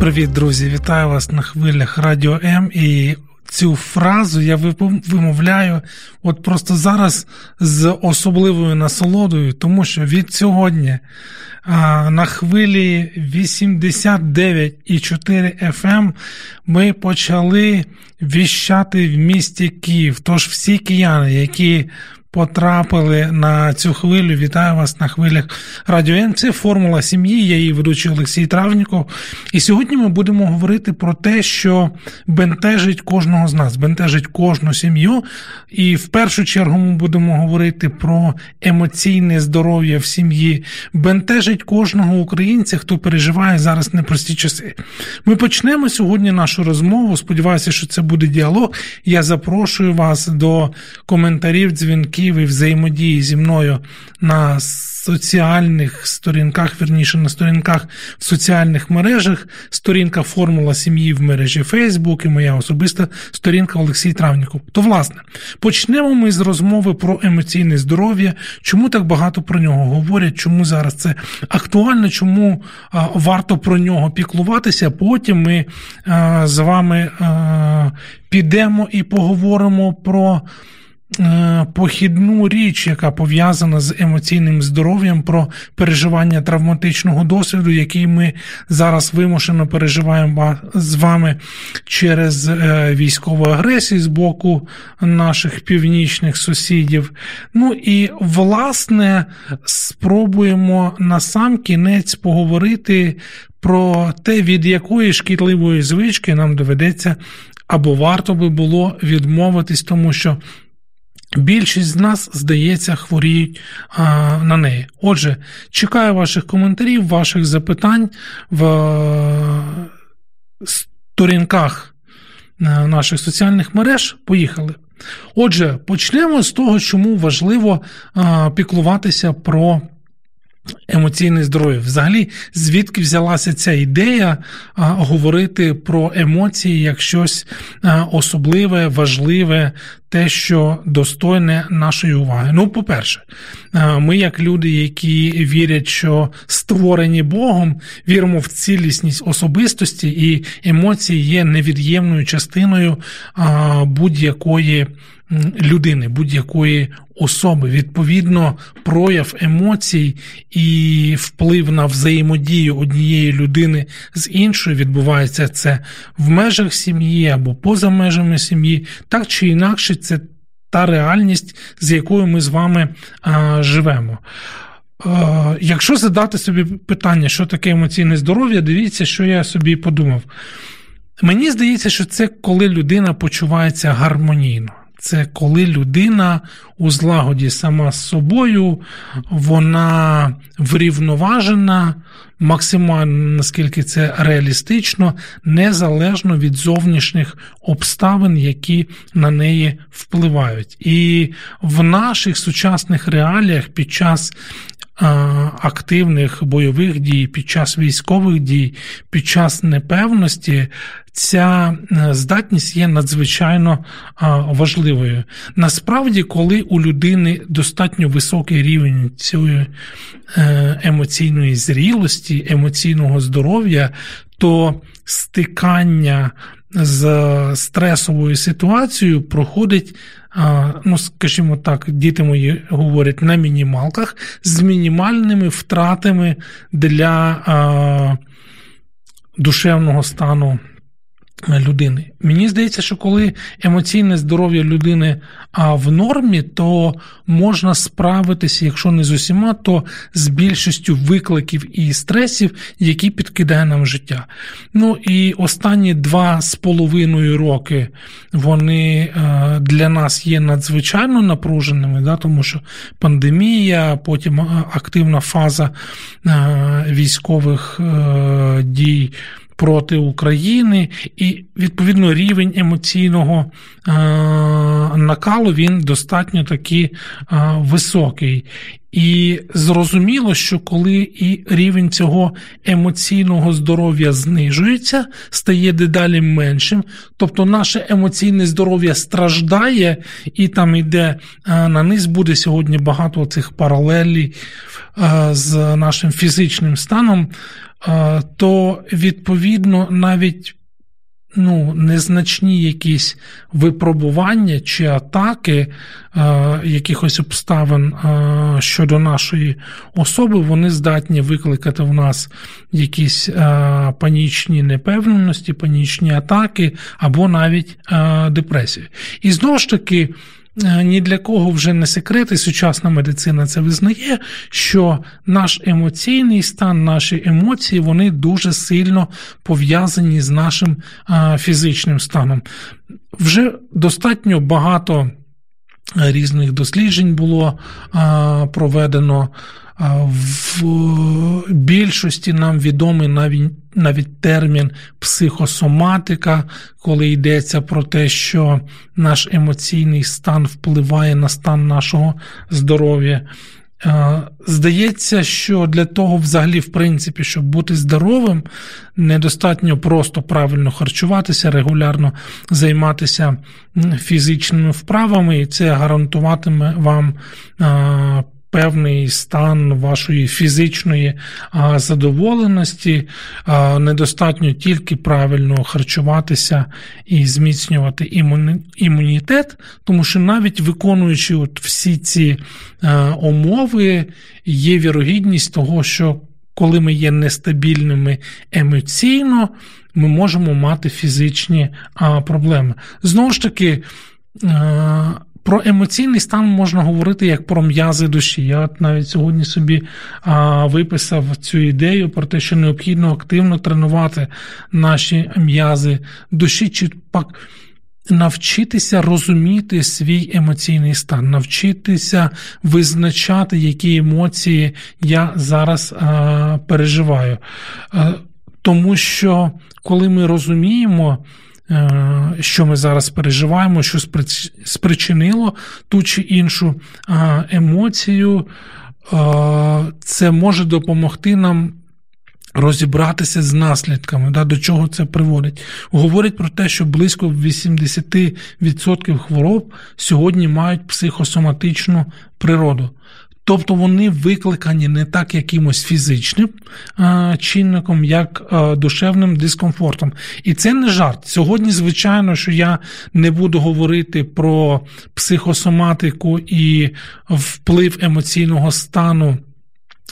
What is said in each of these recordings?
Привіт, друзі! Вітаю вас на хвилях Радіо М. І цю фразу я вимовляю от просто зараз з особливою насолодою, тому що від сьогодні а, на хвилі 89,4 FM ем ми почали віщати в місті Київ. Тож всі кияни, які потрапили на цю хвилю. Вітаю вас на хвилях Радіо Н. Це формула сім'ї. Я її ведучий Олексій Травніков. І сьогодні ми будемо говорити про те, що бентежить кожного з нас, бентежить кожну сім'ю. І в першу чергу ми будемо говорити про емоційне здоров'я в сім'ї, бентежить кожного українця, хто переживає зараз непрості часи. Ми почнемо сьогодні нашу розмову. Сподіваюся, що це буде діалог. Я запрошую вас до коментарів, дзвінків і взаємодії зі мною на соціальних сторінках, вірніше на сторінках в соціальних мережах, сторінка Формула сім'ї в мережі Facebook і моя особиста сторінка Олексій Травніков. То, власне, почнемо ми з розмови про емоційне здоров'я, чому так багато про нього говорять, чому зараз це актуально, чому а, варто про нього піклуватися. Потім ми а, з вами а, підемо і поговоримо про. Е, похідну річ, яка пов'язана з емоційним здоров'ям, про переживання травматичного досвіду, який ми зараз вимушено переживаємо з вами через е, військову агресію з боку наших північних сусідів. Ну і власне спробуємо на сам кінець поговорити про те, від якої шкідливої звички нам доведеться або варто би було відмовитись, тому що. Більшість з нас, здається, хворіють а, на неї. Отже, чекаю ваших коментарів, ваших запитань в а, сторінках а, наших соціальних мереж. Поїхали. Отже, почнемо з того, чому важливо піклуватися про емоційне здоров'я. Взагалі, звідки взялася ця ідея а, говорити про емоції як щось а, особливе, важливе, те, що достойне нашої уваги. Ну, по-перше, а, ми, як люди, які вірять, що створені Богом, віримо в цілісність особистості, і емоції є невід'ємною частиною будь-якої людини, будь-якої особи. Відповідно, прояв емоцій і вплив на взаємодію однієї людини з іншою відбувається це в межах сім'ї або поза межами сім'ї, так чи інакше, це та реальність, з якою ми з вами а, живемо. Якщо задати собі питання, що таке емоційне здоров'я, дивіться, що я собі подумав. Мені здається, що це коли людина почувається гармонійно. Це коли людина у злагоді сама з собою, вона врівноважена, максимально наскільки це реалістично, незалежно від зовнішніх обставин, які на неї впливають. І в наших сучасних реаліях під час активних бойових дій, під час військових дій, під час непевності ця е, здатність є надзвичайно важливою. Насправді, коли у людини достатньо високий рівень цієї е, емоційної зрілості, емоційного здоров'я, то стикання з стресовою ситуацією проходить ну, скажімо так, діти мої говорять на мінімалках з мінімальними втратами для душевного стану людини. Мені здається, що коли емоційне здоров'я людини в нормі, то можна справитися, якщо не з усіма, то з більшістю викликів і стресів, які підкидає нам життя. Ну і останні два з половиною роки вони е, для нас є надзвичайно напруженими, да, тому що пандемія, потім активна фаза е, військових е, дій проти України, і відповідно рівень емоційного е, накалу він достатньо таки е, високий. І зрозуміло, що коли і рівень цього емоційного здоров'я знижується, стає дедалі меншим, тобто наше емоційне здоров'я страждає, і там йде е, на низ, буде сьогодні багато цих паралелей з нашим фізичним станом, то відповідно навіть ну, незначні якісь випробування чи атаки е, якихось обставин е, щодо нашої особи, вони здатні викликати в нас якісь е, панічні непевненості, панічні атаки або навіть е, депресію. І знову ж таки. Е, ні для кого вже не секрет, і сучасна медицина це визнає, що наш емоційний стан, наші емоції, вони дуже сильно пов'язані з нашим е, фізичним станом. Вже достатньо багато різних досліджень було е, проведено. В більшості нам відомий навіть навіть термін психосоматика, коли йдеться про те, що наш емоційний стан впливає на стан нашого здоров'я. Здається, що для того, взагалі, в принципі, щоб бути здоровим, недостатньо просто правильно харчуватися, регулярно займатися фізичними вправами, і це гарантуватиме вам певний стан вашої фізичної задоволеності, недостатньо тільки правильно харчуватися і зміцнювати імунітет, тому що навіть виконуючи от всі ці умови, є вірогідність того, що коли ми є нестабільними емоційно, ми можемо мати фізичні проблеми. Знову ж таки, про емоційний стан можна говорити як про м'язи душі. Я от навіть сьогодні собі а, виписав цю ідею про те, що необхідно активно тренувати наші м'язи душі, чи пак навчитися розуміти свій емоційний стан, навчитися визначати, які емоції я зараз а, переживаю. А, тому що коли ми розуміємо, що ми зараз переживаємо, що спричинило ту чи іншу емоцію, це може допомогти нам. Розібратися з наслідками, да, до чого це приводить. Говорять про те, що близько 80% хвороб сьогодні мають психосоматичну природу. Тобто вони викликані не так якимось фізичним а, чинником, як а, душевним дискомфортом. І це не жарт. Сьогодні, звичайно, що я не буду говорити про психосоматику і вплив емоційного стану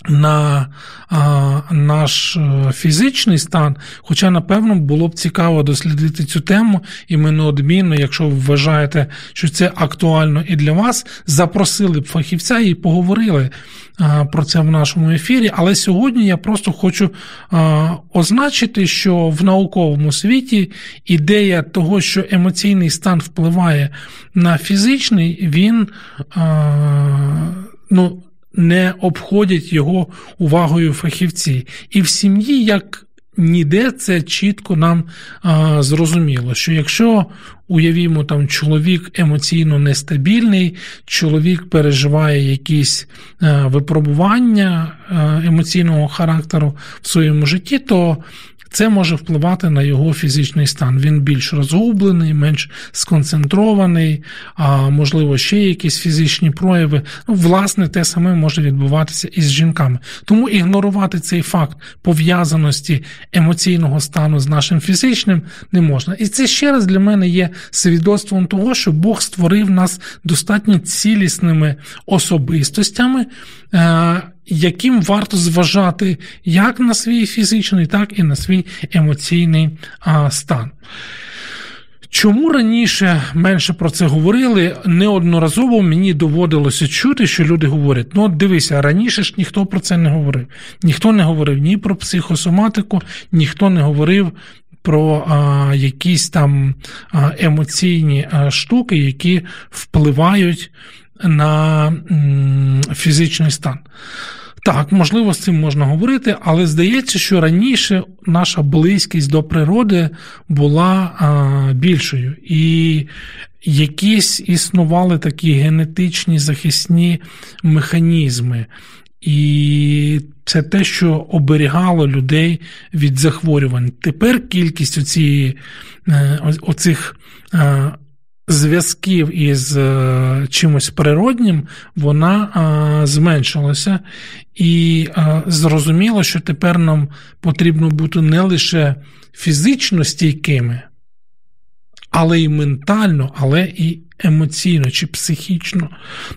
на а, наш е, фізичний стан, хоча, напевно, було б цікаво дослідити цю тему, і ми неодмінно, якщо ви вважаєте, що це актуально і для вас, запросили б фахівця і поговорили а, про це в нашому ефірі. Але сьогодні я просто хочу а, означити, що в науковому світі ідея того, що емоційний стан впливає на фізичний, він ну, не обходять його увагою фахівці. І в сім'ї, як ніде, це чітко нам а, зрозуміло, що якщо уявімо, там чоловік емоційно нестабільний, чоловік переживає якісь а, випробування а, емоційного характеру в своєму житті, то це може впливати на його фізичний стан. Він більш розгублений, менш сконцентрований, а можливо, ще якісь фізичні прояви. Ну, власне, те саме може відбуватися і з жінками. Тому ігнорувати цей факт пов'язаності емоційного стану з нашим фізичним не можна. І це ще раз для мене є свідоцтвом того, що Бог створив нас достатньо цілісними особистостями. Яким варто зважати як на свій фізичний, так і на свій емоційний стан. Чому раніше менше про це говорили? Неодноразово мені доводилося чути, що люди говорять: ну, от дивися, раніше ж ніхто про це не говорив. Ніхто не говорив ні про психосоматику, ніхто не говорив про а, якісь там емоційні штуки, які впливають на фізичний стан. Так, можливо, з цим можна говорити, але здається, що раніше наша близькість до природи була більшою. І якісь існували такі генетичні захисні механізми. І це те, що оберігало людей від захворювань. Тепер кількість оцієї, е, оцих е, зв'язків із е, чимось природнім, вона зменшилася. І зрозуміло, що тепер нам потрібно бути не лише фізично стійкими, але й ментально, але і емоційно чи психічно.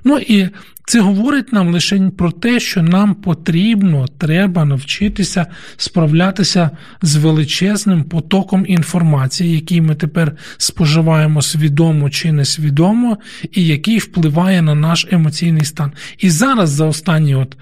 Ну і це говорить нам лише про те, що нам потрібно, треба навчитися справлятися з величезним потоком інформації, який ми тепер споживаємо свідомо чи несвідомо, і який впливає на наш емоційний стан. І зараз за останні от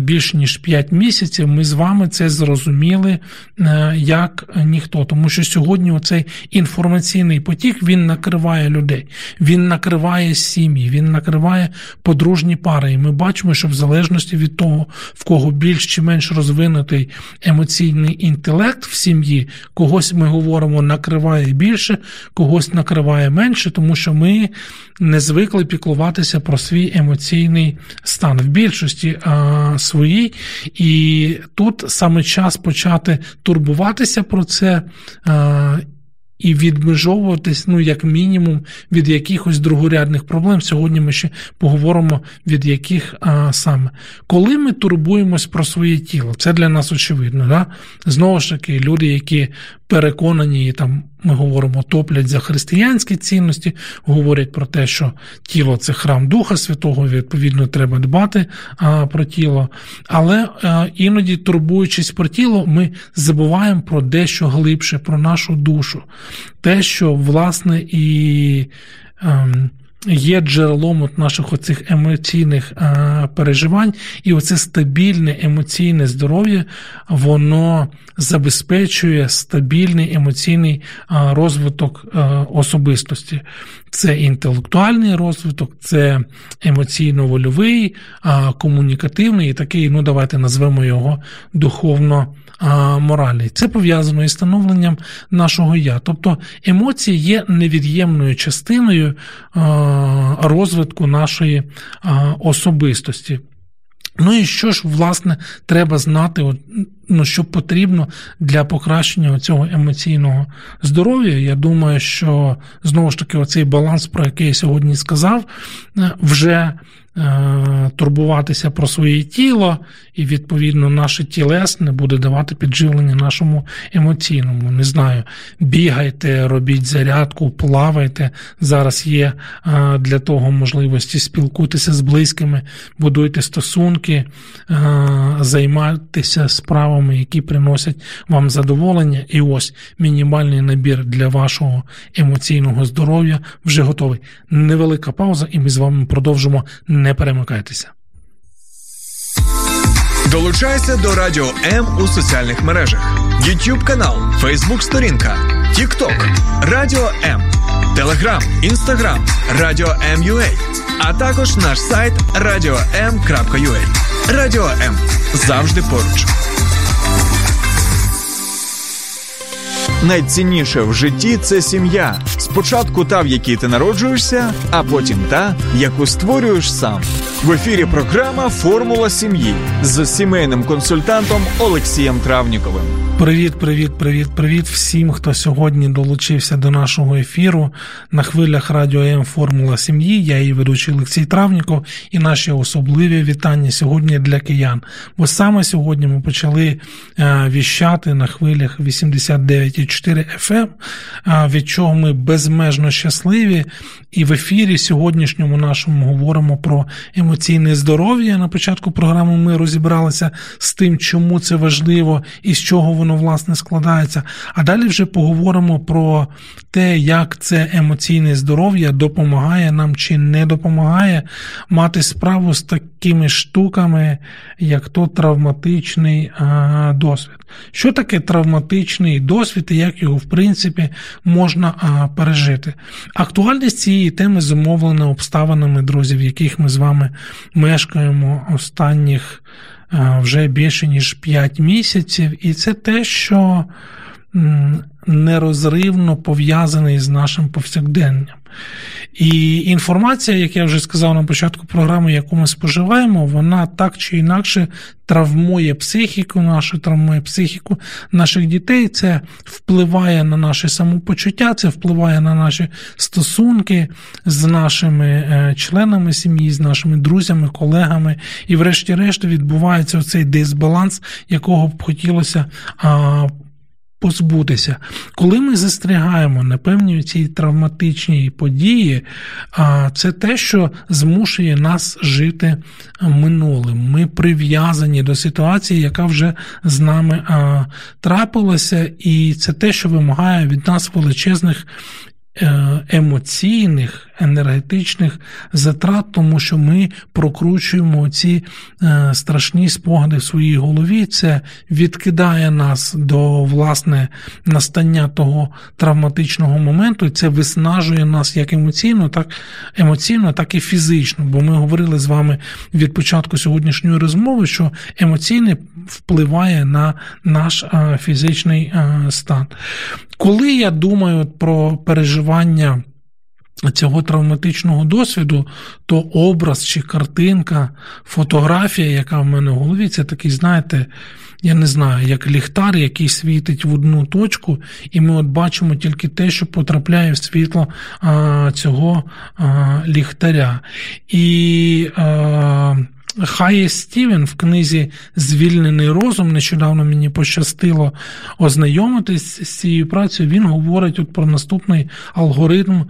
більш ніж 5 місяців, ми з вами це зрозуміли е, як ніхто. Тому що сьогодні оцей інформаційний потік він накриває людей, він накриває сім'ї, він накриває подружні пари. І ми бачимо, що в залежності від того, в кого більш чи менш розвинутий емоційний інтелект в сім'ї, когось ми говоримо накриває більше, когось накриває менше, тому що ми не звикли піклуватися про свій емоційний стан в більшості своїй. І тут саме час почати турбуватися про це. А, і відмежовуватись, ну, як мінімум, від якихось другорядних проблем. Сьогодні ми ще поговоримо, від яких а, саме. Коли ми турбуємось про своє тіло, це для нас очевидно. Да? Знову ж таки, люди, які переконані там ми говоримо, топлять за християнські цінності, говорять про те, що тіло це храм Духа Святого, відповідно, треба дбати а, про тіло. Але а, іноді, турбуючись про тіло, ми забуваємо про дещо глибше, про нашу душу. Те, що, власне, і. Ем, Є джерелом от наших оцих емоційних а, переживань, і оце стабільне емоційне здоров'я, воно забезпечує стабільний емоційний а, розвиток а, особистості. Це інтелектуальний розвиток, це емоційно-вольовий, комунікативний і такий, ну давайте назвемо його духовно моралі. Це пов'язано із становленням нашого я. Тобто емоції є невід'ємною частиною розвитку нашої особистості. Ну і що ж, власне, треба знати, ну, що потрібно для покращення цього емоційного здоров'я. Я думаю, що знову ж таки оцей баланс, про який я сьогодні сказав, е, вже турбуватися про своє тіло, і, відповідно, наше тілесне буде давати підживлення нашому емоційному. Не знаю, бігайте, робіть зарядку, плавайте. Зараз є е, для того можливості спілкуватися з близькими, будуйте стосунки, е, займайтеся справами, які приносять вам задоволення. І ось мінімальний набір для вашого емоційного здоров'я вже готовий. Невелика пауза, і ми з вами продовжимо не перемикайтеся. Долучайся до Радіо М у соціальних мережах: YouTube канал, Facebook сторінка, TikTok, Радіо М, Телеграм, Інстаграм, Радіо М.Ю.А. а також наш сайт radio.m.ua. Радіо М завжди поруч. Найцінніше в житті це сім'я. Спочатку та, в якій ти народжуєшся, а потім та, яку створюєш сам. В ефірі програма Формула сім'ї з сімейним консультантом Олексієм Травніковим. Привіт, привіт, привіт, привіт всім, хто сьогодні долучився до нашого ефіру на хвилях радіо М Формула сім'ї. Я її ведучий Олексій Травніков і наші особливі вітання сьогодні для киян. Бо саме сьогодні ми почали е, віщати на хвилях 89,4 FM, е, від чого ми безмежно щасливі. І в ефірі сьогоднішньому нашому говоримо про емоційне здоров'я. На початку програми ми розібралися з тим, чому це важливо і з чого воно власне складається. А далі вже поговоримо про те, як це емоційне здоров'я допомагає нам чи не допомагає мати справу з такими штуками, як то травматичний а, досвід. Що таке травматичний досвід і як його, в принципі, можна пережити? Актуальність цієї теми зумовлена обставинами, друзі, в яких ми з вами мешкаємо останніх вже більше ніж 5 місяців, і це те, що нерозривно пов'язаний з нашим повсякденням. І інформація, як я вже сказав на початку програми, яку ми споживаємо, вона так чи інакше травмує психіку нашу, травмує психіку наших дітей. Це впливає на наше самопочуття, це впливає на наші стосунки з нашими е, членами сім'ї, з нашими друзями, колегами. І, врешті-решт, відбувається цей дисбаланс, якого б хотілося позбутися. Коли ми застрягаємо на певній цій травматичній події, це те, що змушує нас жити минулим. Ми прив'язані до ситуації, яка вже з нами трапилася, і це те, що вимагає від нас величезних емоційних, енергетичних затрат, тому що ми прокручуємо ці е, страшні спогади в своїй голові. Це відкидає нас до власне настання того травматичного моменту, і це виснажує нас як емоційно, так емоційно, так і фізично. Бо ми говорили з вами від початку сьогоднішньої розмови, що емоційне впливає на наш е, фізичний стан. Коли я думаю про переживання цього травматичного досвіду, то образ чи картинка, фотографія, яка в мене в голові, це такий, знаєте, я не знаю, як ліхтар, який світить в одну точку, і ми от бачимо тільки те, що потрапляє в світло а, цього а, ліхтаря. І а, Хає Стівен в книзі Звільнений розум нещодавно мені пощастило ознайомитись з цією працею. Він говорить от про наступний алгоритм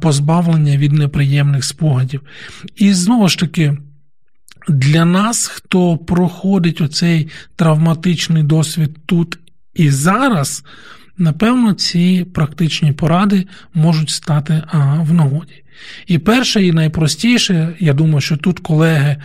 позбавлення від неприємних спогадів. І знову ж таки. Для нас, хто проходить оцей травматичний досвід тут і зараз, напевно, ці практичні поради можуть стати в нагоді. І перше, і найпростіше, я думаю, що тут колеги,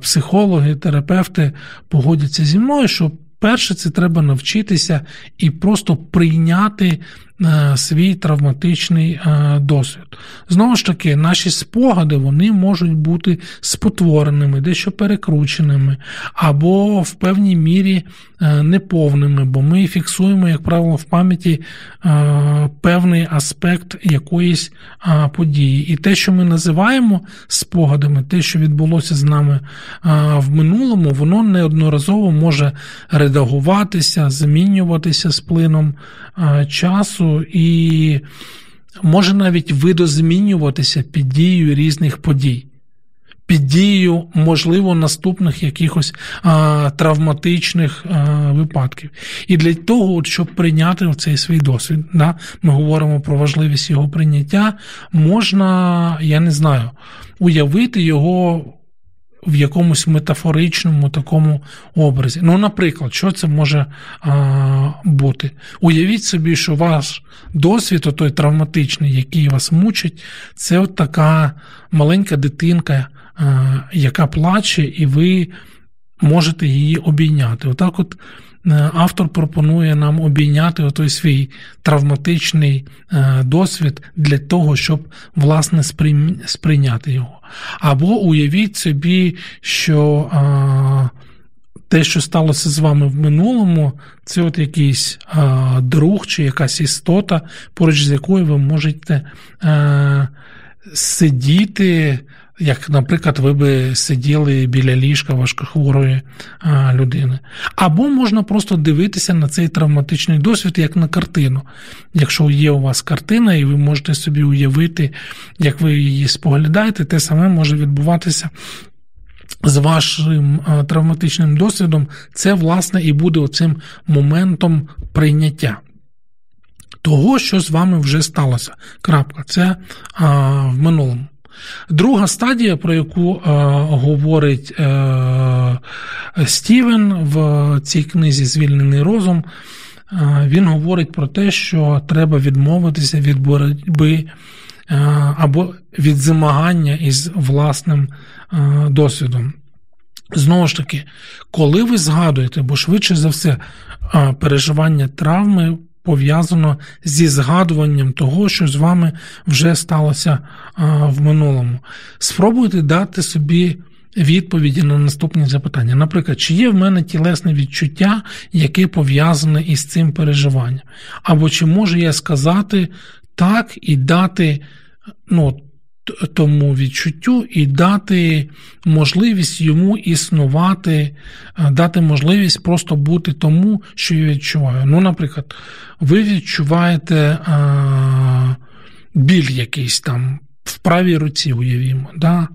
психологи, терапевти погодяться зі мною, що перше це треба навчитися і просто прийняти Е, свій травматичний е, досвід. Знову ж таки, наші спогади вони можуть бути спотвореними, дещо перекрученими, або в певній мірі е, неповними, бо ми фіксуємо, як правило, в пам'яті певний аспект якоїсь події. І те, що ми називаємо спогадами, те, що відбулося з нами в минулому, воно неодноразово може редагуватися, змінюватися з плином часу і може навіть видозмінюватися під дією різних подій. Під дією, можливо, наступних якихось а, травматичних а, випадків. І для того, щоб прийняти цей свій досвід, да, ми говоримо про важливість його прийняття, можна, я не знаю, уявити його в якомусь метафоричному такому образі. Ну, наприклад, що це може а, бути? Уявіть собі, що ваш досвід, той травматичний, який вас мучить, це от така маленька дитинка, а, яка плаче, і ви можете її обійняти. Отак, от автор пропонує нам обійняти той свій травматичний е, досвід для того, щоб власне сприйняти його. Або уявіть собі, що те, що сталося з вами в минулому, це от якийсь друг чи якась істота, поруч з якою ви можете е, сидіти як, наприклад, ви би сиділи біля ліжка важкохворої людини. Або можна просто дивитися на цей травматичний досвід як на картину. Якщо є у вас картина, і ви можете собі уявити, як ви її споглядаєте, те саме може відбуватися. З вашим травматичним досвідом, це, власне, і буде оцим моментом прийняття того, що з вами вже сталося. Крапка. Це а, в минулому. Друга стадія, про яку е, говорить е, Стівен в цій книзі Звільнений розум, е, він говорить про те, що треба відмовитися від боротьби е, або від змагання із власним е, досвідом. Знову ж таки, коли ви згадуєте, бо швидше за все, переживання травми пов'язано зі згадуванням того, що з вами вже сталося в минулому, спробуйте дати собі. Відповіді на наступні запитання. Наприклад, чи є в мене тілесне відчуття, яке пов'язане із цим переживанням? Або чи можу я сказати так і дати ну, тому відчуттю і дати можливість йому існувати, дати можливість просто бути тому, що я відчуваю. Ну, наприклад, ви відчуваєте а, біль якийсь там в правій руці, уявімо. Да?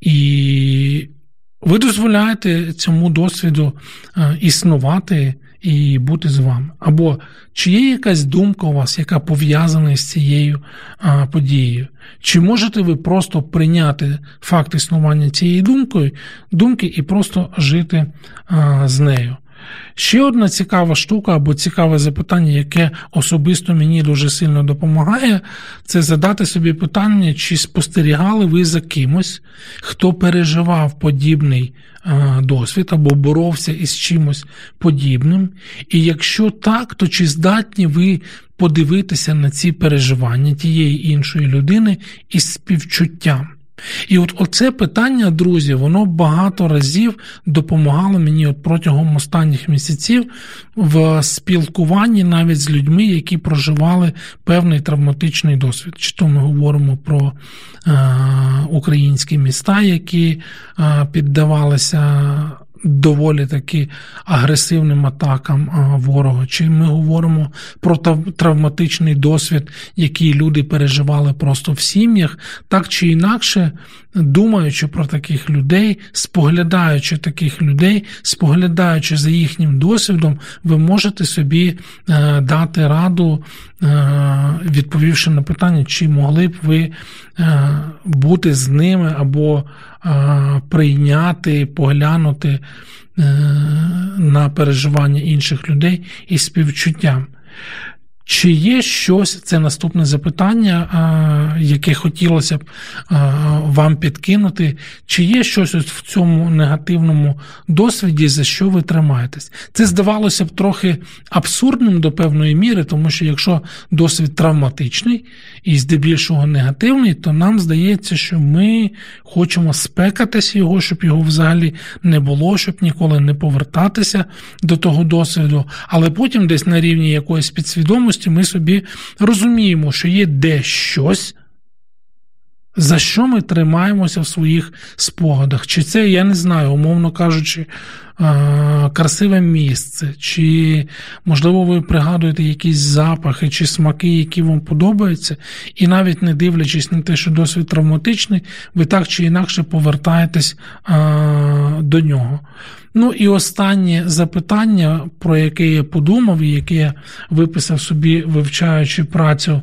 І ви дозволяєте цьому досвіду існувати і бути з вами. Або чи є якась думка у вас, яка пов'язана з цією а, подією? Чи можете ви просто прийняти факт існування цієї думкою, думки і просто жити а, з нею? Ще одна цікава штука або цікаве запитання, яке особисто мені дуже сильно допомагає, це задати собі питання, чи спостерігали ви за кимось, хто переживав подібний досвід або боровся із чимось подібним. І якщо так, то чи здатні ви подивитися на ці переживання тієї іншої людини із співчуттям? І от оце питання, друзі, воно багато разів допомагало мені от протягом останніх місяців в спілкуванні навіть з людьми, які проживали певний травматичний досвід. Чи то ми говоримо про е, українські міста, які е, піддавалися доволі таки агресивним атакам ворога, чи ми говоримо про травматичний досвід, який люди переживали просто в сім'ях, так чи інакше, думаючи про таких людей, споглядаючи таких людей, споглядаючи за їхнім досвідом, ви можете собі е, дати раду, е, відповівши на питання, чи могли б ви е, бути з ними або прийняти, поглянути на переживання інших людей із співчуттям. Чи є щось, це наступне запитання, яке хотілося б вам підкинути, чи є щось в цьому негативному досвіді, за що ви тримаєтесь? Це здавалося б трохи абсурдним до певної міри, тому що якщо досвід травматичний і здебільшого негативний, то нам здається, що ми хочемо спекатися його, щоб його взагалі не було, щоб ніколи не повертатися до того досвіду, але потім десь на рівні якоїсь підсвідомості свідомості ми собі розуміємо, що є дещось, за що ми тримаємося в своїх спогадах. Чи це, я не знаю, умовно кажучи, красиве місце, чи, можливо, ви пригадуєте якісь запахи чи смаки, які вам подобаються, і навіть не дивлячись на те, що досвід травматичний, ви так чи інакше повертаєтесь до нього. Ну і останнє запитання, про яке я подумав, і яке я виписав собі, вивчаючи працю.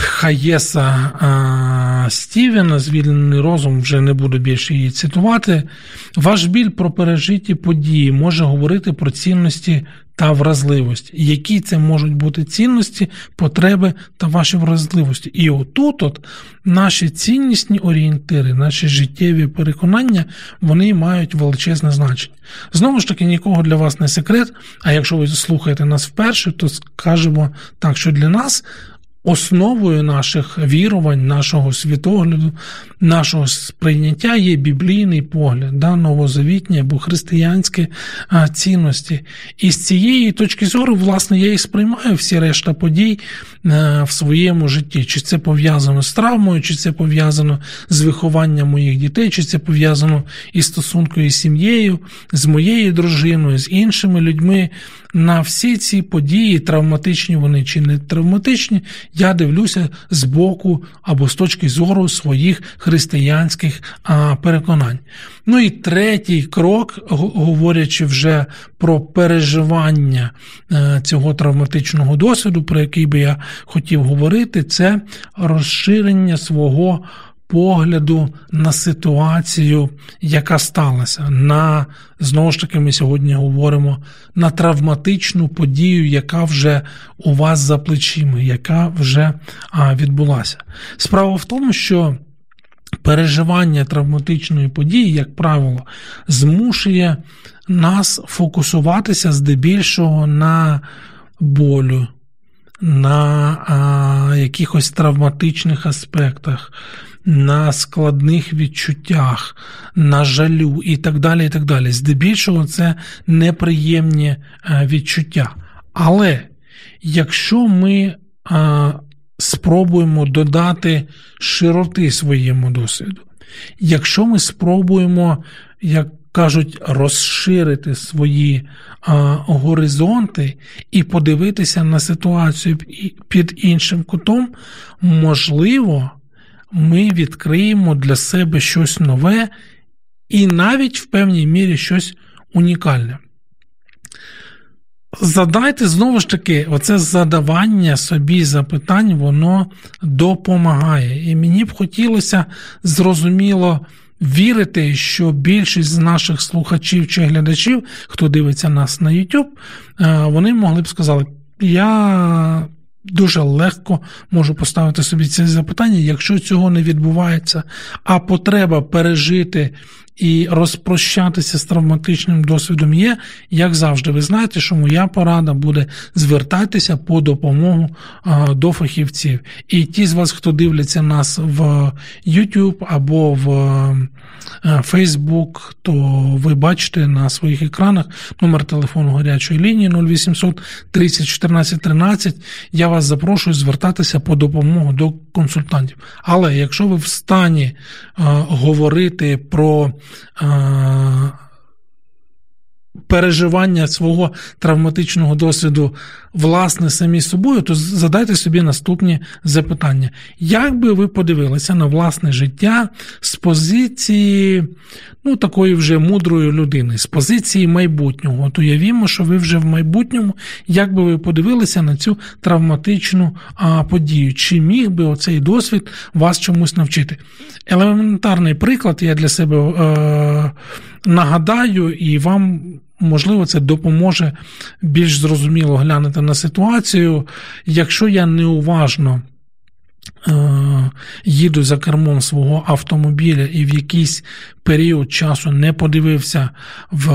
Хаєса Стівена, звільнений розум, вже не буду більше її цитувати. Ваш біль про пережиті події може говорити про цінності та вразливості. Які це можуть бути цінності, потреби та ваші вразливості. І отут от наші ціннісні орієнтири, наші життєві переконання, вони мають величезне значення. Знову ж таки, нікого для вас не секрет. А якщо ви слухаєте нас вперше, то скажемо так, що для нас Основою наших вірувань, нашого світогляду, нашого сприйняття є біблійний погляд, да, новозавітні або християнські а, цінності. І з цієї точки зору, власне, я і сприймаю всі решта подій а, е, в своєму житті. Чи це пов'язано з травмою, чи це пов'язано з вихованням моїх дітей, чи це пов'язано із стосункою із сім'єю, з моєю дружиною, з іншими людьми. На всі ці події, травматичні вони чи не травматичні, я дивлюся з боку або з точки зору своїх християнських переконань. Ну і третій крок, говорячи вже про переживання е, цього травматичного досвіду, про який би я хотів говорити, це розширення свого погляду на ситуацію, яка сталася. На знову ж таки, ми сьогодні говоримо на травматичну подію, яка вже у вас за плечима, яка вже відбулася. Справа в тому, що. Переживання травматичної події, як правило, змушує нас фокусуватися здебільшого на болю, на а, якихось травматичних аспектах, на складних відчуттях, на жалю і так далі. і так далі. Здебільшого, це неприємні відчуття. Але якщо ми а, спробуємо додати широти своєму досвіду, якщо ми спробуємо, як кажуть, розширити свої а, горизонти і подивитися на ситуацію під іншим кутом, можливо, ми відкриємо для себе щось нове і навіть в певній мірі щось унікальне. Задайте знову ж таки, оце задавання собі запитань, воно допомагає. І мені б хотілося зрозуміло вірити, що більшість з наших слухачів чи глядачів, хто дивиться нас на YouTube, е, вони могли б сказати, я. Дуже легко можу поставити собі це запитання, якщо цього не відбувається, а потреба пережити і розпрощатися з травматичним досвідом є, як завжди, ви знаєте, що моя порада буде звертатися по допомогу до фахівців. І ті з вас, хто дивляться нас в YouTube або в Facebook, то ви бачите на своїх екранах номер телефону гарячої лінії 0800 30 14 13. Я вас запрошую звертатися по допомогу до консультантів. Але якщо ви в стані говорити про переживання свого травматичного досвіду власне самі собою, то задайте собі наступні запитання. Як би ви подивилися на власне життя з позиції ну, такої вже мудрої людини, з позиції майбутнього? От уявімо, що ви вже в майбутньому, як би ви подивилися на цю травматичну а, подію? Чи міг би оцей досвід вас чомусь навчити? Елементарний приклад я для себе е, нагадаю, і вам. Можливо, це допоможе більш зрозуміло глянути на ситуацію. Якщо я неуважно е, їду за кермом свого автомобіля і в якийсь період часу не подивився в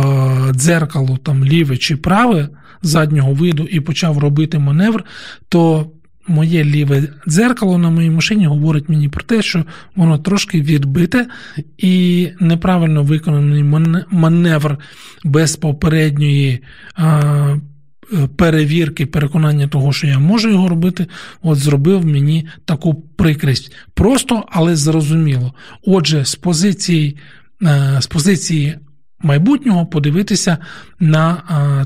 дзеркало там ліве чи праве заднього виду і почав робити маневр, то моє ліве дзеркало на моїй машині говорить мені про те, що воно трошки відбите і неправильно виконаний маневр без попередньої. А, Перевірки, переконання того, що я можу його робити, от зробив мені таку прикрість. Просто, але зрозуміло. Отже, з позиції з позиції майбутнього подивитися на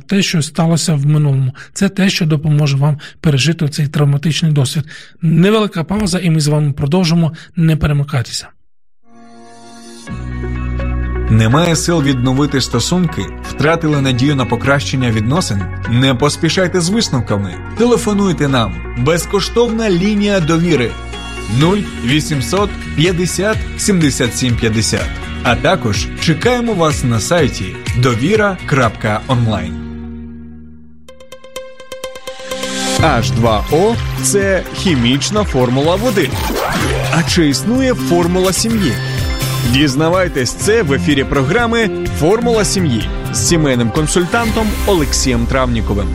те, що сталося в минулому. Це те, що допоможе вам пережити цей травматичний досвід. Невелика пауза, і ми з вами продовжимо не перемикатися. Немає сил відновити стосунки, втратили надію на покращення відносин. Не поспішайте з висновками. Телефонуйте нам. Безкоштовна лінія довіри 0800 50 77 50. А також чекаємо вас на сайті довіра.онлайн. H2O – це хімічна формула води. А чи існує формула сім'ї? Дізнавайтесь це в ефірі програми Формула сім'ї з сімейним консультантом Олексієм Травніковим.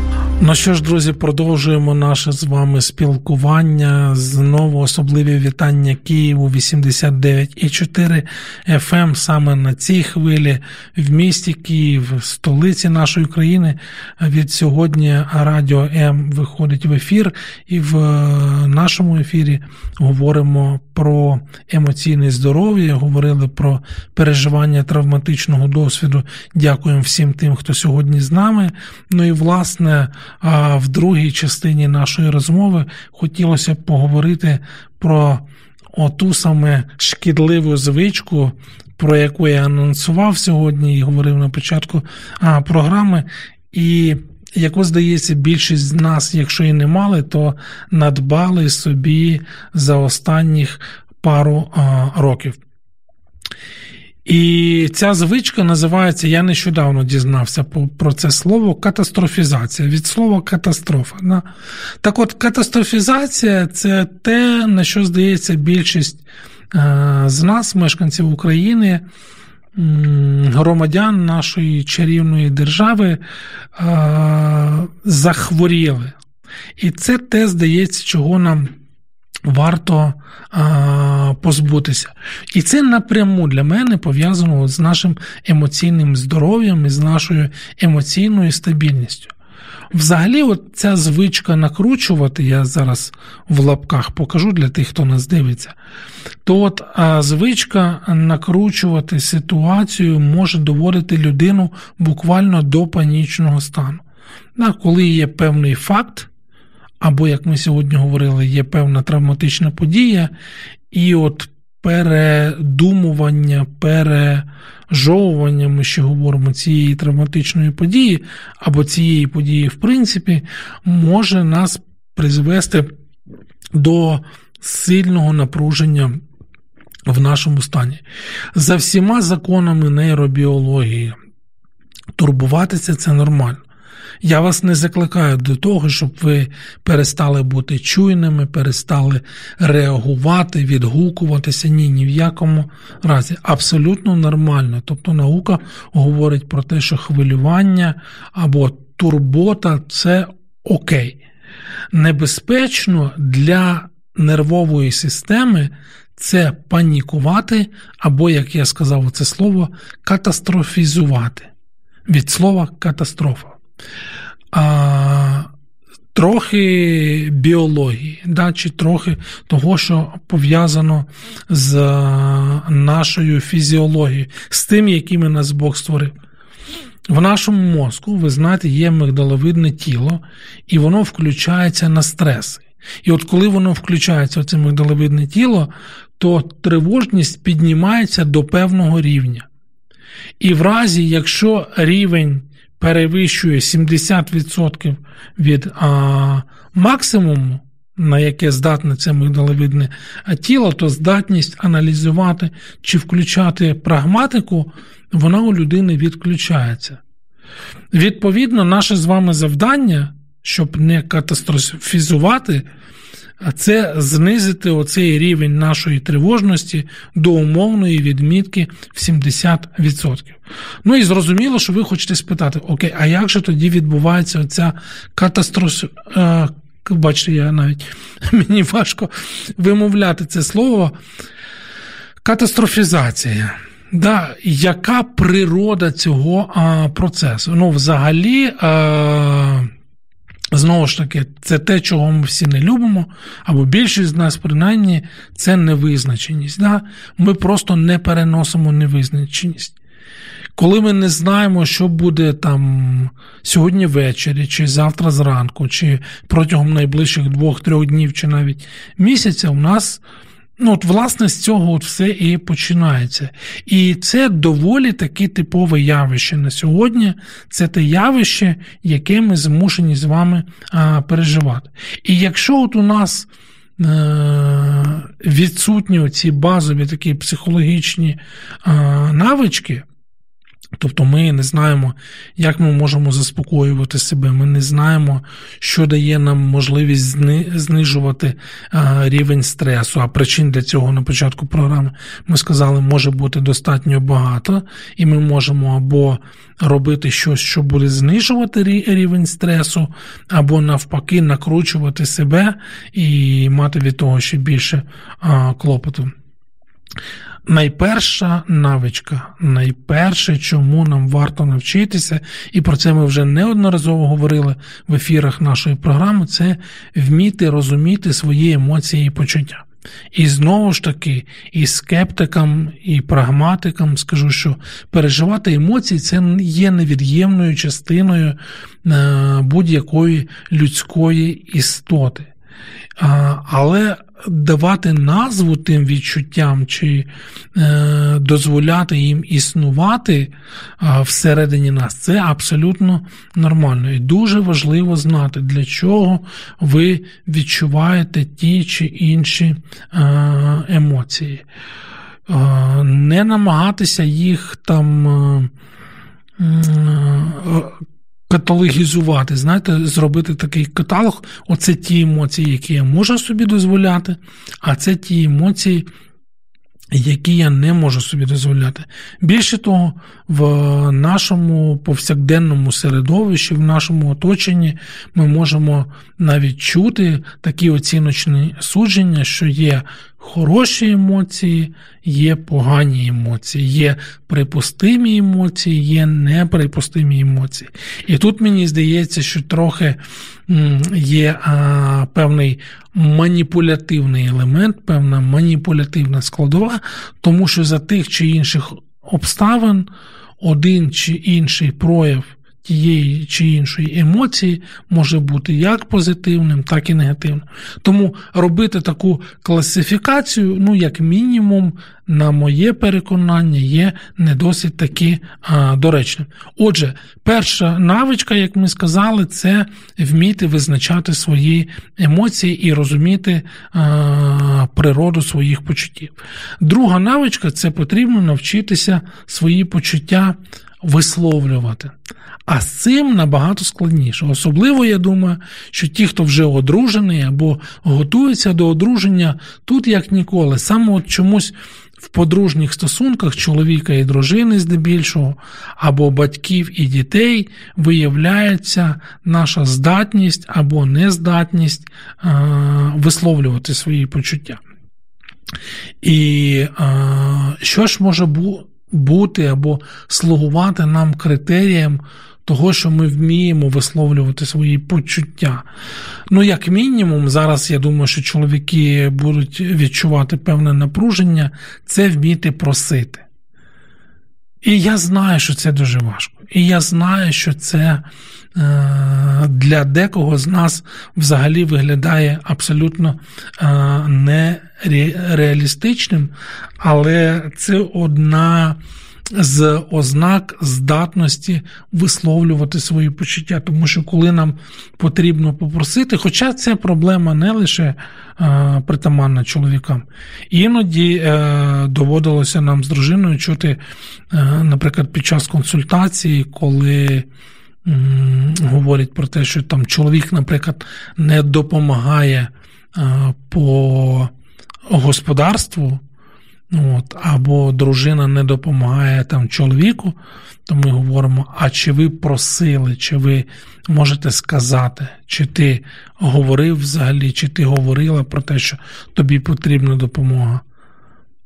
Ну що ж, друзі, продовжуємо наше з вами спілкування. Знову особливі вітання Києву 89,4 FM ем саме на цій хвилі в місті Київ, столиці нашої країни. Від сьогодні Радіо М виходить в ефір, і в нашому ефірі говоримо про емоційне здоров'я, говорили про переживання травматичного досвіду. Дякуємо всім тим, хто сьогодні з нами. Ну і власне. А в другій частині нашої розмови хотілося б поговорити про оту саме шкідливу звичку, про яку я анонсував сьогодні і говорив на початку програми. І яку, здається, більшість з нас, якщо і не мали, то надбали собі за останніх пару років. І ця звичка називається, я нещодавно дізнався про це слово катастрофізація від слова катастрофа. Так от, катастрофізація це те, на що здається більшість з нас, мешканців України, громадян нашої чарівної держави, захворіли. І це те, здається, чого нам варто а, позбутися. І це напряму для мене пов'язано з нашим емоційним здоров'ям і з нашою емоційною стабільністю. Взагалі, от ця звичка накручувати, я зараз в лапках покажу для тих, хто нас дивиться, то от а, звичка накручувати ситуацію може доводити людину буквально до панічного стану. Да, коли є певний факт, або, як ми сьогодні говорили, є певна травматична подія, і от передумування, пережовування, ми ще говоримо цієї травматичної події, або цієї події, в принципі, може нас призвести до сильного напруження. В нашому стані. За всіма законами нейробіології турбуватися це нормально. Я вас не закликаю до того, щоб ви перестали бути чуйними, перестали реагувати, відгукуватися. Ні, ні в якому разі. Абсолютно нормально. Тобто наука говорить про те, що хвилювання або турбота це окей. Небезпечно для нервової системи. Це панікувати, або, як я сказав це слово, катастрофізувати від слова катастрофа а, трохи біології, да, чи трохи того, що пов'язано з нашою фізіологією, з тим, якими нас Бог створив. В нашому мозку, ви знаєте, є мигдаловидне тіло, і воно включається на стреси. І от коли воно включається в це мигдаловидне тіло, то тривожність піднімається до певного рівня. І в разі, якщо рівень перевищує 70% від а, максимуму, на яке здатне це мигдаловидне тіло, то здатність аналізувати чи включати прагматику, вона у людини відключається. Відповідно, наше з вами завдання, щоб не катастрофізувати це знизити оцей рівень нашої тривожності до умовної відмітки в 70%. Ну і зрозуміло, що ви хочете спитати, окей, а як же тоді відбувається оця катастроф... Е, бачите, я навіть мені важко вимовляти це слово. Катастрофізація. Да, Яка природа цього а, процесу? Ну, взагалі. А, Знову ж таки, це те, чого ми всі не любимо, або більшість з нас, принаймні, це невизначеність. Да? Ми просто не переносимо невизначеність. Коли ми не знаємо, що буде там сьогодні ввечері, чи завтра зранку, чи протягом найближчих двох-трьох днів, чи навіть місяця, у нас Ну, от, власне, з цього от все і починається. І це доволі таке типове явище на сьогодні. Це те явище, яке ми змушені з вами а, переживати. І якщо от у нас е, відсутні ці базові такі психологічні а, навички, Тобто ми не знаємо, як ми можемо заспокоювати себе, ми не знаємо, що дає нам можливість знижувати рівень стресу. А причин для цього на початку програми ми сказали, може бути достатньо багато, і ми можемо або робити щось, що буде знижувати рівень стресу, або навпаки, накручувати себе і мати від того ще більше клопоту. Найперша навичка, найперше, чому нам варто навчитися, і про це ми вже неодноразово говорили в ефірах нашої програми, це вміти розуміти свої емоції і почуття. І знову ж таки, і скептикам, і прагматикам скажу, що переживати емоції це є невід'ємною частиною е, будь-якої людської істоти. Але давати назву тим відчуттям, чи е, дозволяти їм існувати е, всередині нас, це абсолютно нормально. І дуже важливо знати, для чого ви відчуваєте ті чи інші е, емоції. Е, не намагатися їх там. Каталогізувати, знаєте, зробити такий каталог. Оце ті емоції, які я можу собі дозволяти, а це ті емоції, які я не можу собі дозволяти. Більше того, в нашому повсякденному середовищі, в нашому оточенні, ми можемо навіть чути такі оціночні судження, що є хороші емоції, є погані емоції, є припустимі емоції, є неприпустимі емоції. І тут мені здається, що трохи є а, певний маніпулятивний елемент, певна маніпулятивна складова, тому що за тих чи інших обставин один чи інший прояв тієї чи іншої емоції може бути як позитивним, так і негативним. Тому робити таку класифікацію, ну, як мінімум, на моє переконання, є не досить таки а, доречним. Отже, перша навичка, як ми сказали, це вміти визначати свої емоції і розуміти а, природу своїх почуттів. Друга навичка це потрібно навчитися свої почуття висловлювати. А з цим набагато складніше. Особливо, я думаю, що ті, хто вже одружений або готується до одруження, тут як ніколи, саме от чомусь в подружніх стосунках чоловіка і дружини, здебільшого, або батьків і дітей виявляється наша здатність або нездатність е- висловлювати свої почуття. І е- що ж може бути або слугувати нам критерієм того, що ми вміємо висловлювати свої почуття. Ну, як мінімум, зараз я думаю, що чоловіки будуть відчувати певне напруження, це вміти просити. І я знаю, що це дуже важко. І я знаю, що це е, для декого з нас взагалі виглядає абсолютно е, нереалістичним, але це одна з ознак здатності висловлювати свої почуття. Тому що коли нам потрібно попросити, хоча це проблема не лише е, притаманна чоловікам, іноді е, доводилося нам з дружиною чути, е, наприклад, під час консультації, коли. Говорять про те, що там чоловік, наприклад, не допомагає по господарству, От, Або дружина не допомагає там чоловіку, то ми говоримо: а чи ви просили, чи ви можете сказати, чи ти говорив взагалі, чи ти говорила про те, що тобі потрібна допомога?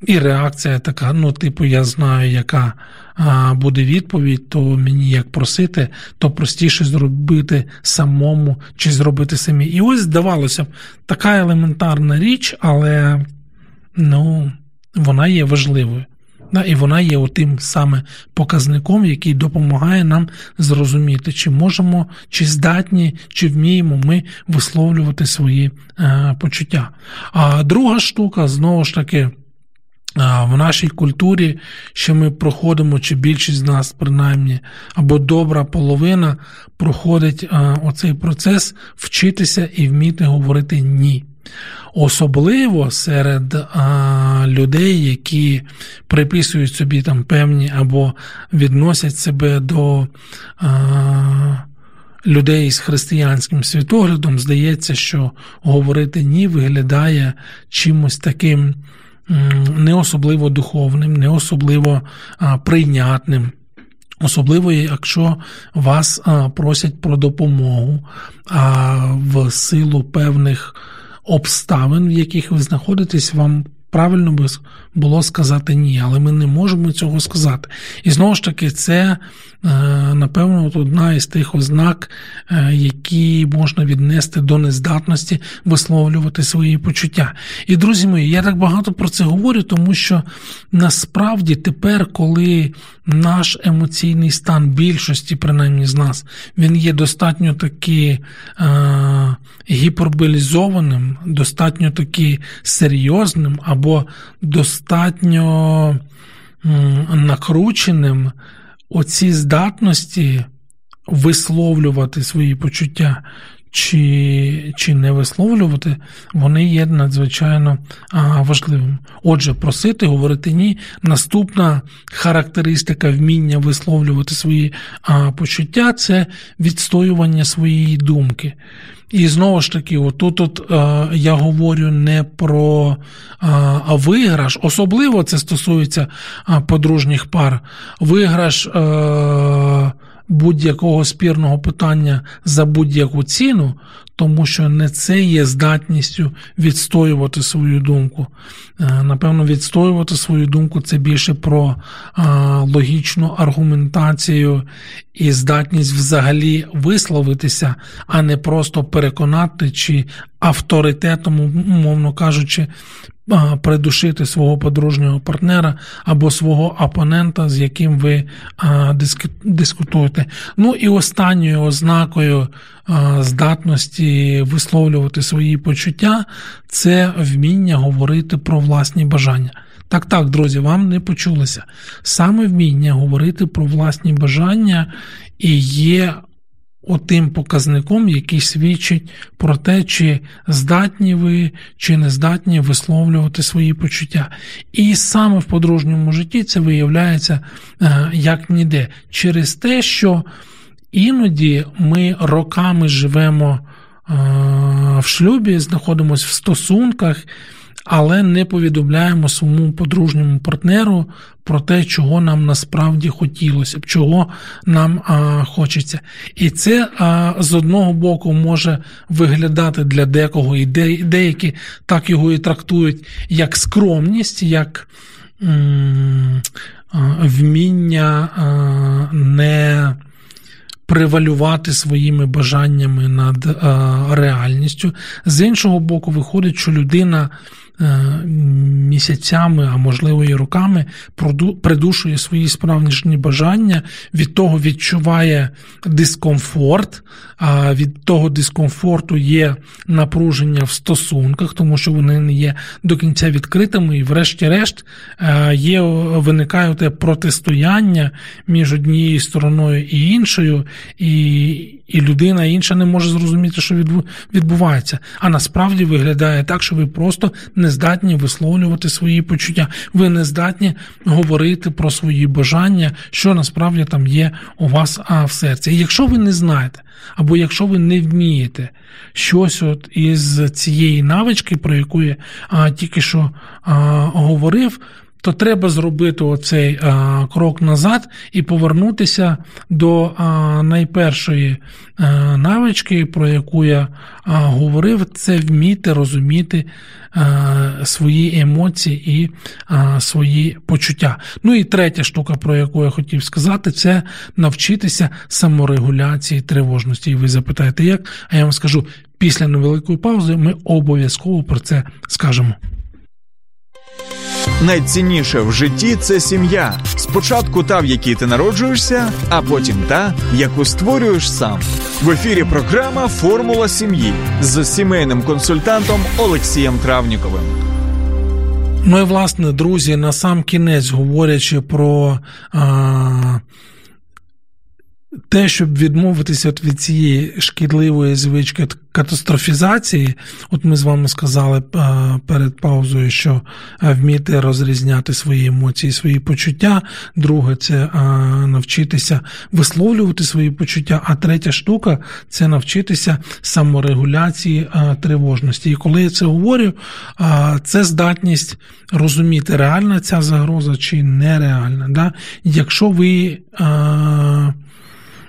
І реакція така: ну, типу, я знаю, яка а, буде відповідь, то мені як просити, то простіше зробити самому чи зробити самі. І ось здавалося б, така елементарна річ, але ну вона є важливою. І вона є тим саме показником, який допомагає нам зрозуміти, чи можемо, чи здатні, чи вміємо ми висловлювати свої е, почуття. А друга штука, знову ж таки, в нашій культурі, що ми проходимо, чи більшість з нас, принаймні, або добра половина проходить е, оцей процес вчитися і вміти говорити ні. Особливо серед а, людей, які приписують собі там певні або відносять себе до а, людей з християнським світоглядом, здається, що говорити ні виглядає чимось таким не особливо духовним, не особливо а, прийнятним. Особливо, якщо вас а, просять про допомогу а в силу певних обставин, в яких ви знаходитесь, вам правильно би було сказати ні, але ми не можемо цього сказати. І знову ж таки, це, е, напевно, одна із тих ознак, е, які можна віднести до нездатності висловлювати свої почуття. І, друзі мої, я так багато про це говорю, тому що насправді тепер, коли наш емоційний стан більшості, принаймні з нас, він є достатньо таки е, гіперболізованим, достатньо таки серйозним або достатньо накрученим, оці здатності висловлювати свої почуття чи чи не висловлювати, вони є надзвичайно а, важливими. Отже, просити, говорити ні. Наступна характеристика вміння висловлювати свої а, почуття це відстоювання своєї думки. І знову ж таки, отут от, е, я говорю не про е, виграш, особливо це стосується е, подружніх пар. Виграш е, будь-якого спірного питання за будь-яку ціну, тому що не це є здатністю відстоювати свою думку. Е, напевно, відстоювати свою думку це більше про е, логічну аргументацію і здатність взагалі висловитися, а не просто переконати чи авторитетом, умовно кажучи, придушити свого подружнього партнера або свого опонента, з яким ви дискутуєте. Ну і останньою ознакою здатності висловлювати свої почуття це вміння говорити про власні бажання. Так, так, друзі, вам не почулося. Саме вміння говорити про власні бажання і є отим показником, який свідчить про те, чи здатні ви, чи не здатні висловлювати свої почуття. І саме в подружньому житті це виявляється е, як ніде, через те, що іноді ми роками живемо е, в шлюбі, знаходимося в стосунках але не повідомляємо своєму подружньому партнеру про те, чого нам насправді хотілося б, чого нам а, хочеться. І це а, з одного боку може виглядати для декого, і де, деякі так його і трактують як скромність, як м, вміння а, не Привалювати своїми бажаннями над а, реальністю. З іншого боку, виходить, що людина місяцями, а можливо і роками, придушує свої справжні бажання, від того відчуває дискомфорт, а від того дискомфорту є напруження в стосунках, тому що вони не є до кінця відкритими, і, врешті-решт, е, є виникає те протистояння між однією стороною і іншою, і і людина інша не може зрозуміти, що відбувається. А насправді виглядає так, що ви просто не здатні висловлювати свої почуття. Ви не здатні говорити про свої бажання, що насправді там є у вас в серці. І якщо ви не знаєте, або якщо ви не вмієте щось от із цієї навички, про яку я а, тільки що а, говорив то треба зробити оцей а, крок назад і повернутися до а, найпершої а, навички, про яку я говорив, це вміти розуміти свої емоції і свої почуття. Ну і третя штука, про яку я хотів сказати, це навчитися саморегуляції тривожності. І ви запитаєте, як? А я вам скажу, після невеликої паузи ми обов'язково про це скажемо. Найцінніше в житті це сім'я. Спочатку та, в якій ти народжуєшся, а потім та, яку створюєш сам. В ефірі програма Формула сім'ї з сімейним консультантом Олексієм Травніковим. Ну і власне, друзі, на сам кінець говорячи про. А те, щоб відмовитися від цієї шкідливої звички катастрофізації, от ми з вами сказали перед паузою, що вміти розрізняти свої емоції, свої почуття. Друге, це навчитися висловлювати свої почуття. А третя штука це навчитися саморегуляції тривожності. І коли я це говорю, це здатність розуміти, реальна ця загроза чи нереальна. Якщо ви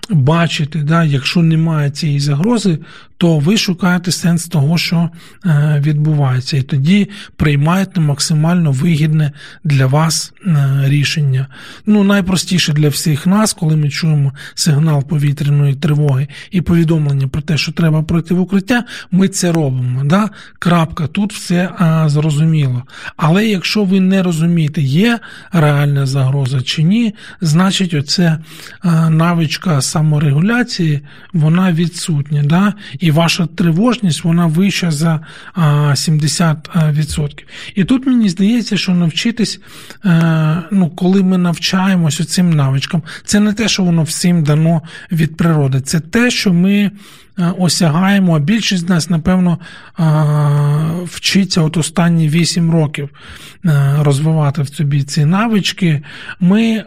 бачити, да, якщо немає цієї загрози, то ви шукаєте сенс того, що е, відбувається, і тоді приймаєте максимально вигідне для вас е, рішення. Ну, найпростіше для всіх нас, коли ми чуємо сигнал повітряної тривоги і повідомлення про те, що треба пройти в укриття, ми це робимо. Да? Крапка, тут все а, зрозуміло. Але якщо ви не розумієте, є реальна загроза чи ні, значить, оце навичка саморегуляції, вона відсутня. Да? І ваша тривожність вона вища за 70%. І тут мені здається, що навчитись, е, ну, коли ми навчаємося цим навичкам, це не те, що воно всім дано від природи, це те, що ми. Е, осягаємо, а більшість з нас, напевно, е, вчиться от останні 8 років е, розвивати в собі ці навички, ми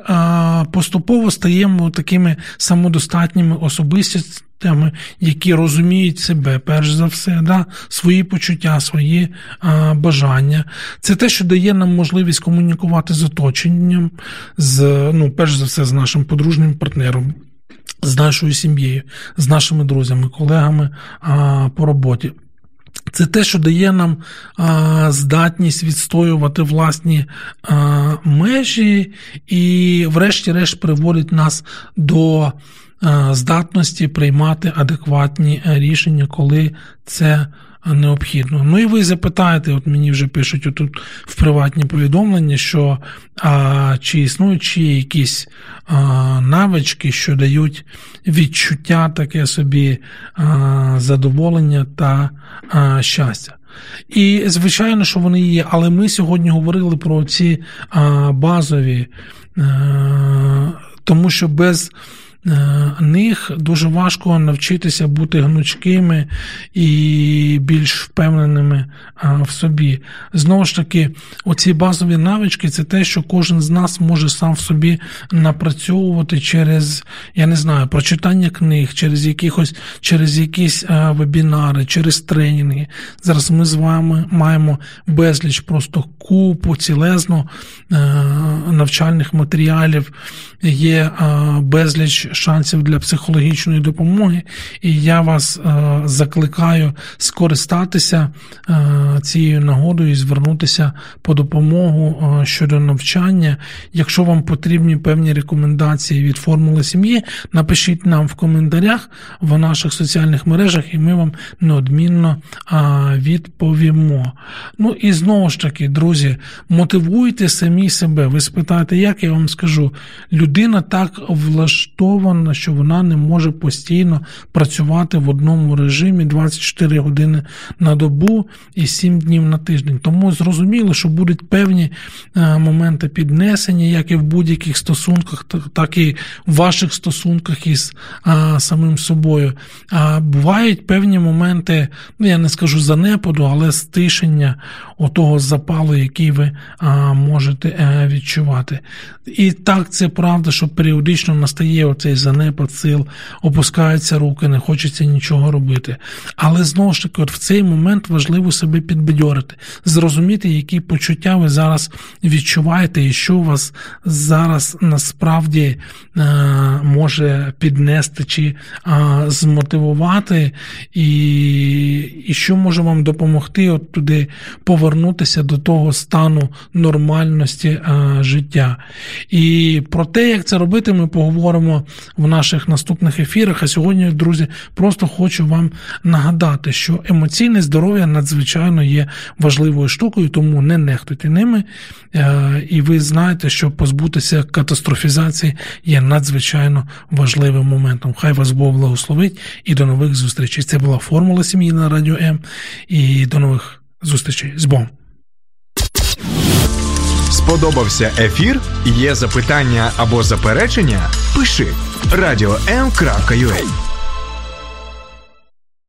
поступово стаємо такими самодостатніми особистостями, які розуміють себе, перш за все, да, свої почуття, свої а, бажання. Це те, що дає нам можливість комунікувати з оточенням, з, ну, перш за все, з нашим подружнім партнером з нашою сім'єю, з нашими друзями, колегами а, по роботі. Це те, що дає нам а, здатність відстоювати власні а, межі, і, врешті-решт, приводить нас до а, здатності приймати адекватні рішення, коли це необхідно. Ну і ви запитаєте, от мені вже пишуть отут в приватні повідомлення, що а, чи існують чи якісь а, навички, що дають відчуття таке собі а, задоволення та а, щастя. І, звичайно, що вони є, але ми сьогодні говорили про ці а, базові, а, тому що без Е, них дуже важко навчитися бути гнучкими і більш впевненими в собі. Знову ж таки, оці базові навички це те, що кожен з нас може сам в собі напрацьовувати через, я не знаю, прочитання книг, через якихось, через якісь вебінари, через тренінги. Зараз ми з вами маємо безліч просто купу цілезно е, навчальних матеріалів, є безліч шансів для психологічної допомоги, і я вас е, закликаю скористатися е, цією нагодою і звернутися по допомогу е, щодо навчання. Якщо вам потрібні певні рекомендації від формули сім'ї, напишіть нам в коментарях в наших соціальних мережах, і ми вам неодмінно відповімо. Ну і знову ж таки, друзі, мотивуйте самі себе. Ви спитаєте, як я вам скажу, людина так влаштована зруйнована, що вона не може постійно працювати в одному режимі 24 години на добу і 7 днів на тиждень. Тому зрозуміло, що будуть певні е, моменти піднесення, як і в будь-яких стосунках, так і в ваших стосунках із а, самим собою. А бувають певні моменти, ну я не скажу занепаду, але стишення отого запалу, який ви а, можете е, відчувати. І так це правда, що періодично настає оцей цей занепад сил, опускаються руки, не хочеться нічого робити. Але знову ж таки, от в цей момент важливо себе підбадьорити, зрозуміти, які почуття ви зараз відчуваєте, і що вас зараз насправді е, може піднести чи е, змотивувати, і, і що може вам допомогти от туди повернутися до того стану нормальності е, життя. І про те, як це робити, ми поговоримо в наших наступних ефірах. А сьогодні, друзі, просто хочу вам нагадати, що емоційне здоров'я надзвичайно є важливою штукою, тому не нехтуйте ними. Е, і ви знаєте, що позбутися катастрофізації є надзвичайно важливим моментом. Хай вас Бог благословить і до нових зустрічей. Це була формула сім'ї на радіо М. І до нових зустрічей з Богом. Сподобався ефір? Є запитання або заперечення? Пиши радіом.ua